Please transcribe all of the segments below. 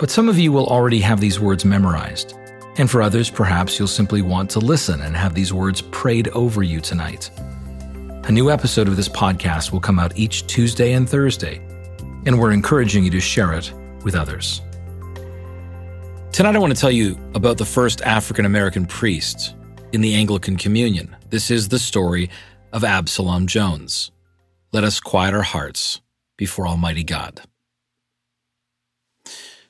But some of you will already have these words memorized. And for others, perhaps you'll simply want to listen and have these words prayed over you tonight. A new episode of this podcast will come out each Tuesday and Thursday, and we're encouraging you to share it with others. Tonight, I want to tell you about the first African American priest in the Anglican Communion. This is the story of Absalom Jones. Let us quiet our hearts before Almighty God.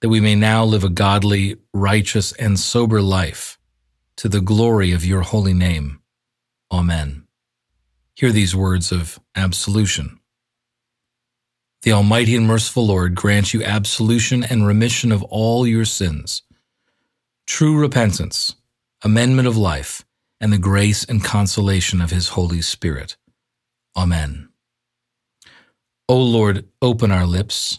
that we may now live a godly, righteous, and sober life to the glory of your holy name. Amen. Hear these words of absolution. The Almighty and merciful Lord grant you absolution and remission of all your sins, true repentance, amendment of life, and the grace and consolation of his Holy Spirit. Amen. O Lord, open our lips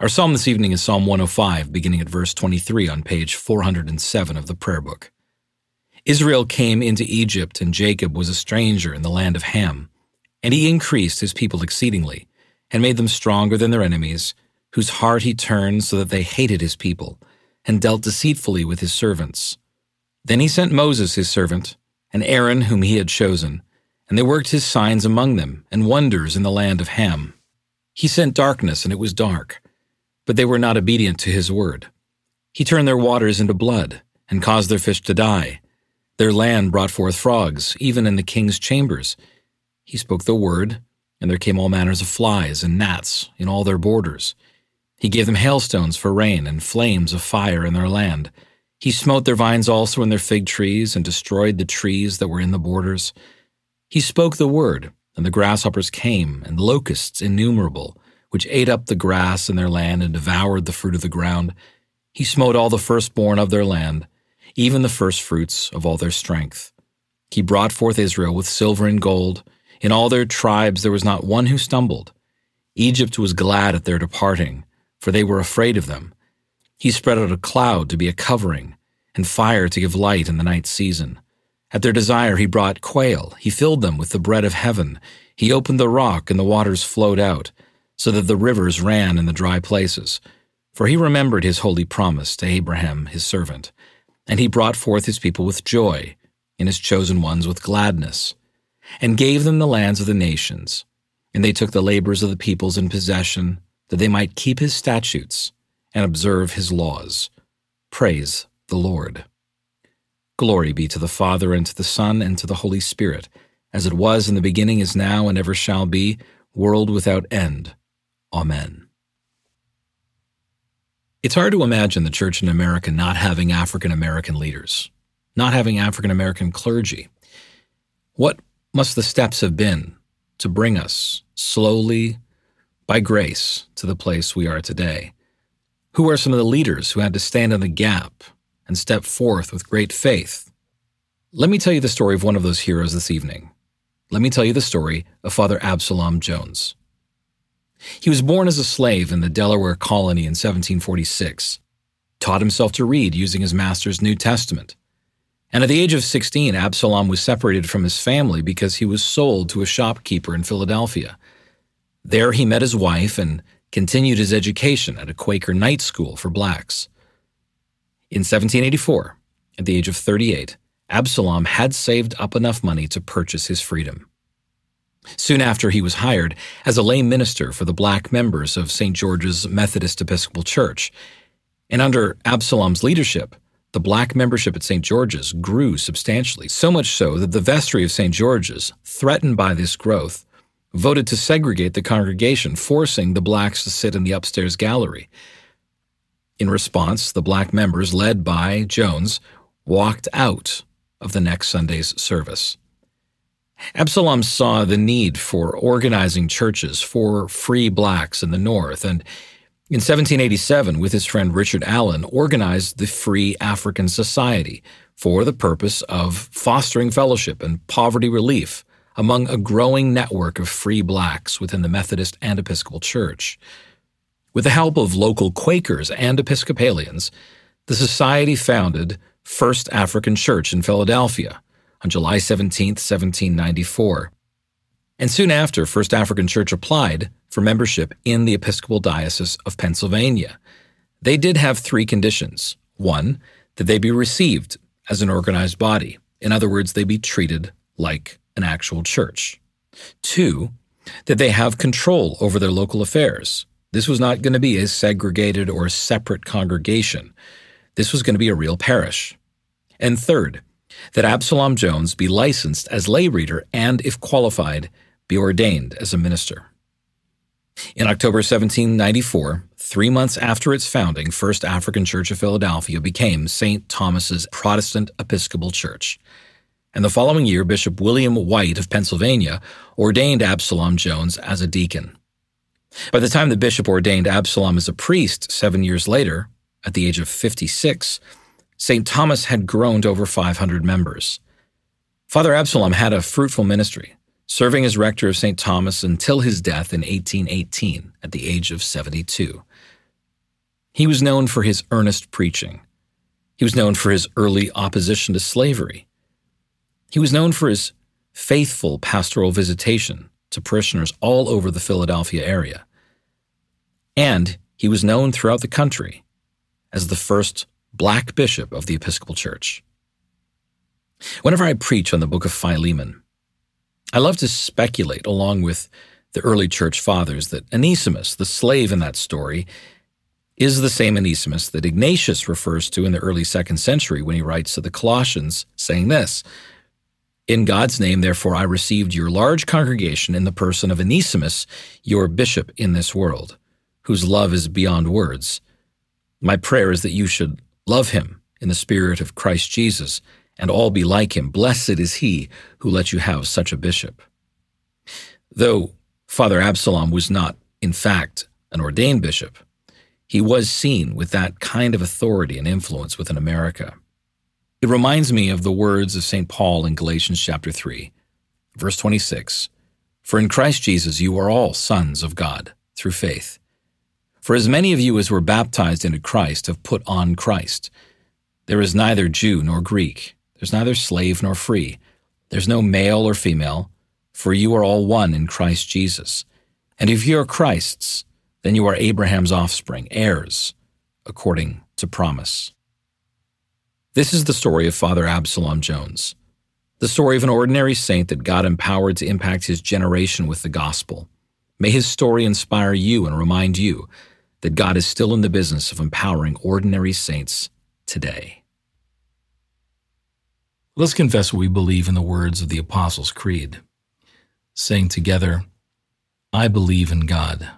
Our psalm this evening is Psalm 105, beginning at verse 23 on page 407 of the prayer book. Israel came into Egypt, and Jacob was a stranger in the land of Ham. And he increased his people exceedingly, and made them stronger than their enemies, whose heart he turned so that they hated his people, and dealt deceitfully with his servants. Then he sent Moses his servant, and Aaron whom he had chosen, and they worked his signs among them, and wonders in the land of Ham. He sent darkness, and it was dark but they were not obedient to his word. He turned their waters into blood, and caused their fish to die. Their land brought forth frogs, even in the king's chambers. He spoke the word, and there came all manners of flies and gnats in all their borders. He gave them hailstones for rain, and flames of fire in their land. He smote their vines also and their fig trees, and destroyed the trees that were in the borders. He spoke the word, and the grasshoppers came, and locusts innumerable which ate up the grass in their land and devoured the fruit of the ground. He smote all the firstborn of their land, even the firstfruits of all their strength. He brought forth Israel with silver and gold. In all their tribes there was not one who stumbled. Egypt was glad at their departing, for they were afraid of them. He spread out a cloud to be a covering, and fire to give light in the night season. At their desire he brought quail. He filled them with the bread of heaven. He opened the rock, and the waters flowed out so that the rivers ran in the dry places. For he remembered his holy promise to Abraham his servant, and he brought forth his people with joy, and his chosen ones with gladness, and gave them the lands of the nations. And they took the labors of the peoples in possession, that they might keep his statutes and observe his laws. Praise the Lord. Glory be to the Father, and to the Son, and to the Holy Spirit, as it was in the beginning, is now, and ever shall be, world without end. Amen. It's hard to imagine the church in America not having African American leaders, not having African American clergy. What must the steps have been to bring us slowly, by grace, to the place we are today? Who are some of the leaders who had to stand in the gap and step forth with great faith? Let me tell you the story of one of those heroes this evening. Let me tell you the story of Father Absalom Jones. He was born as a slave in the Delaware colony in 1746, taught himself to read using his master's New Testament. And at the age of 16, Absalom was separated from his family because he was sold to a shopkeeper in Philadelphia. There he met his wife and continued his education at a Quaker night school for blacks. In 1784, at the age of 38, Absalom had saved up enough money to purchase his freedom. Soon after, he was hired as a lay minister for the black members of St. George's Methodist Episcopal Church. And under Absalom's leadership, the black membership at St. George's grew substantially, so much so that the vestry of St. George's, threatened by this growth, voted to segregate the congregation, forcing the blacks to sit in the upstairs gallery. In response, the black members, led by Jones, walked out of the next Sunday's service. Absalom saw the need for organizing churches for free blacks in the North, and in 1787, with his friend Richard Allen, organized the Free African Society for the purpose of fostering fellowship and poverty relief among a growing network of free blacks within the Methodist and Episcopal Church. With the help of local Quakers and Episcopalians, the society founded First African Church in Philadelphia on July 17, 1794. And soon after, First African Church applied for membership in the Episcopal Diocese of Pennsylvania. They did have three conditions. One, that they be received as an organized body. In other words, they be treated like an actual church. Two, that they have control over their local affairs. This was not going to be a segregated or separate congregation. This was going to be a real parish. And third, that Absalom Jones be licensed as lay reader and, if qualified, be ordained as a minister. In October 1794, three months after its founding, First African Church of Philadelphia became St. Thomas's Protestant Episcopal Church. And the following year, Bishop William White of Pennsylvania ordained Absalom Jones as a deacon. By the time the bishop ordained Absalom as a priest seven years later, at the age of 56, St. Thomas had grown to over 500 members. Father Absalom had a fruitful ministry, serving as rector of St. Thomas until his death in 1818 at the age of 72. He was known for his earnest preaching. He was known for his early opposition to slavery. He was known for his faithful pastoral visitation to parishioners all over the Philadelphia area. And he was known throughout the country as the first black bishop of the Episcopal Church. Whenever I preach on the book of Philemon, I love to speculate, along with the early church fathers, that Onesimus, the slave in that story, is the same Onesimus that Ignatius refers to in the early second century when he writes to the Colossians, saying this In God's name, therefore, I received your large congregation in the person of Onesimus, your bishop in this world, whose love is beyond words. My prayer is that you should Love him in the spirit of Christ Jesus, and all be like him. Blessed is he who lets you have such a bishop. Though Father Absalom was not, in fact, an ordained bishop, he was seen with that kind of authority and influence within America. It reminds me of the words of St. Paul in Galatians chapter 3, verse 26 For in Christ Jesus you are all sons of God through faith. For as many of you as were baptized into Christ have put on Christ. There is neither Jew nor Greek, there's neither slave nor free, there's no male or female, for you are all one in Christ Jesus. And if you are Christ's, then you are Abraham's offspring, heirs, according to promise. This is the story of Father Absalom Jones, the story of an ordinary saint that God empowered to impact his generation with the gospel. May his story inspire you and remind you that God is still in the business of empowering ordinary saints today. Let's confess what we believe in the words of the Apostles' Creed, saying together, I believe in God,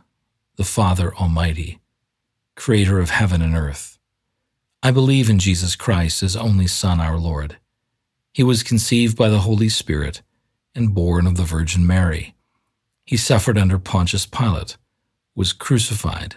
the Father Almighty, creator of heaven and earth. I believe in Jesus Christ, his only Son, our Lord. He was conceived by the Holy Spirit and born of the Virgin Mary. He suffered under Pontius Pilate, was crucified,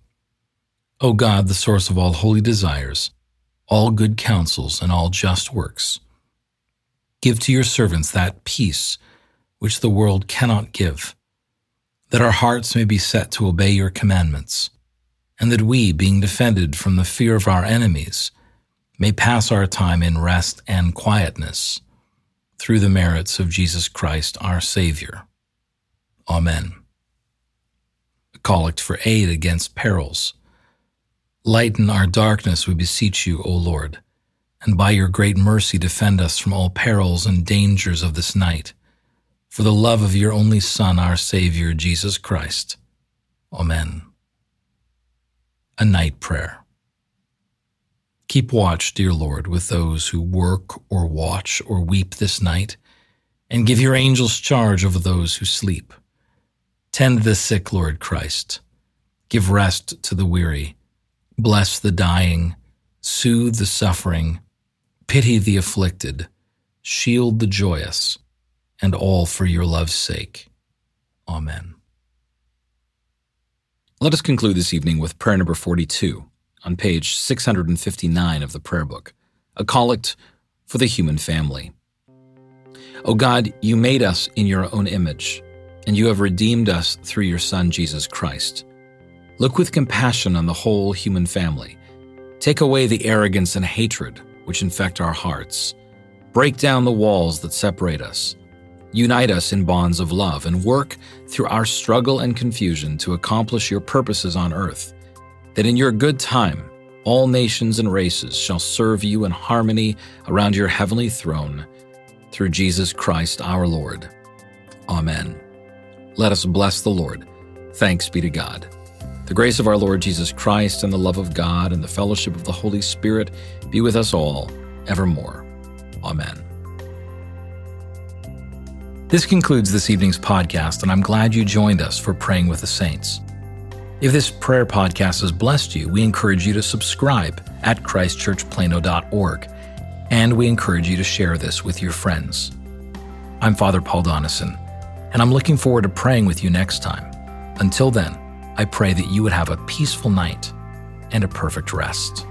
O God, the source of all holy desires, all good counsels, and all just works, give to your servants that peace which the world cannot give, that our hearts may be set to obey your commandments, and that we, being defended from the fear of our enemies, may pass our time in rest and quietness through the merits of Jesus Christ our Savior. Amen. A collect for aid against perils. Lighten our darkness, we beseech you, O Lord, and by your great mercy defend us from all perils and dangers of this night, for the love of your only Son, our Savior, Jesus Christ. Amen. A Night Prayer. Keep watch, dear Lord, with those who work or watch or weep this night, and give your angels charge over those who sleep. Tend the sick, Lord Christ. Give rest to the weary. Bless the dying. Soothe the suffering. Pity the afflicted. Shield the joyous. And all for your love's sake. Amen. Let us conclude this evening with prayer number 42 on page 659 of the prayer book, a collect for the human family. O God, you made us in your own image, and you have redeemed us through your Son, Jesus Christ. Look with compassion on the whole human family. Take away the arrogance and hatred which infect our hearts. Break down the walls that separate us. Unite us in bonds of love and work through our struggle and confusion to accomplish your purposes on earth that in your good time all nations and races shall serve you in harmony around your heavenly throne through Jesus Christ our Lord. Amen. Let us bless the Lord. Thanks be to God. The grace of our Lord Jesus Christ and the love of God and the fellowship of the Holy Spirit be with us all evermore. Amen. This concludes this evening's podcast, and I'm glad you joined us for Praying with the Saints. If this prayer podcast has blessed you, we encourage you to subscribe at christchurchplano.org, and we encourage you to share this with your friends. I'm Father Paul Donison, and I'm looking forward to praying with you next time. Until then, I pray that you would have a peaceful night and a perfect rest.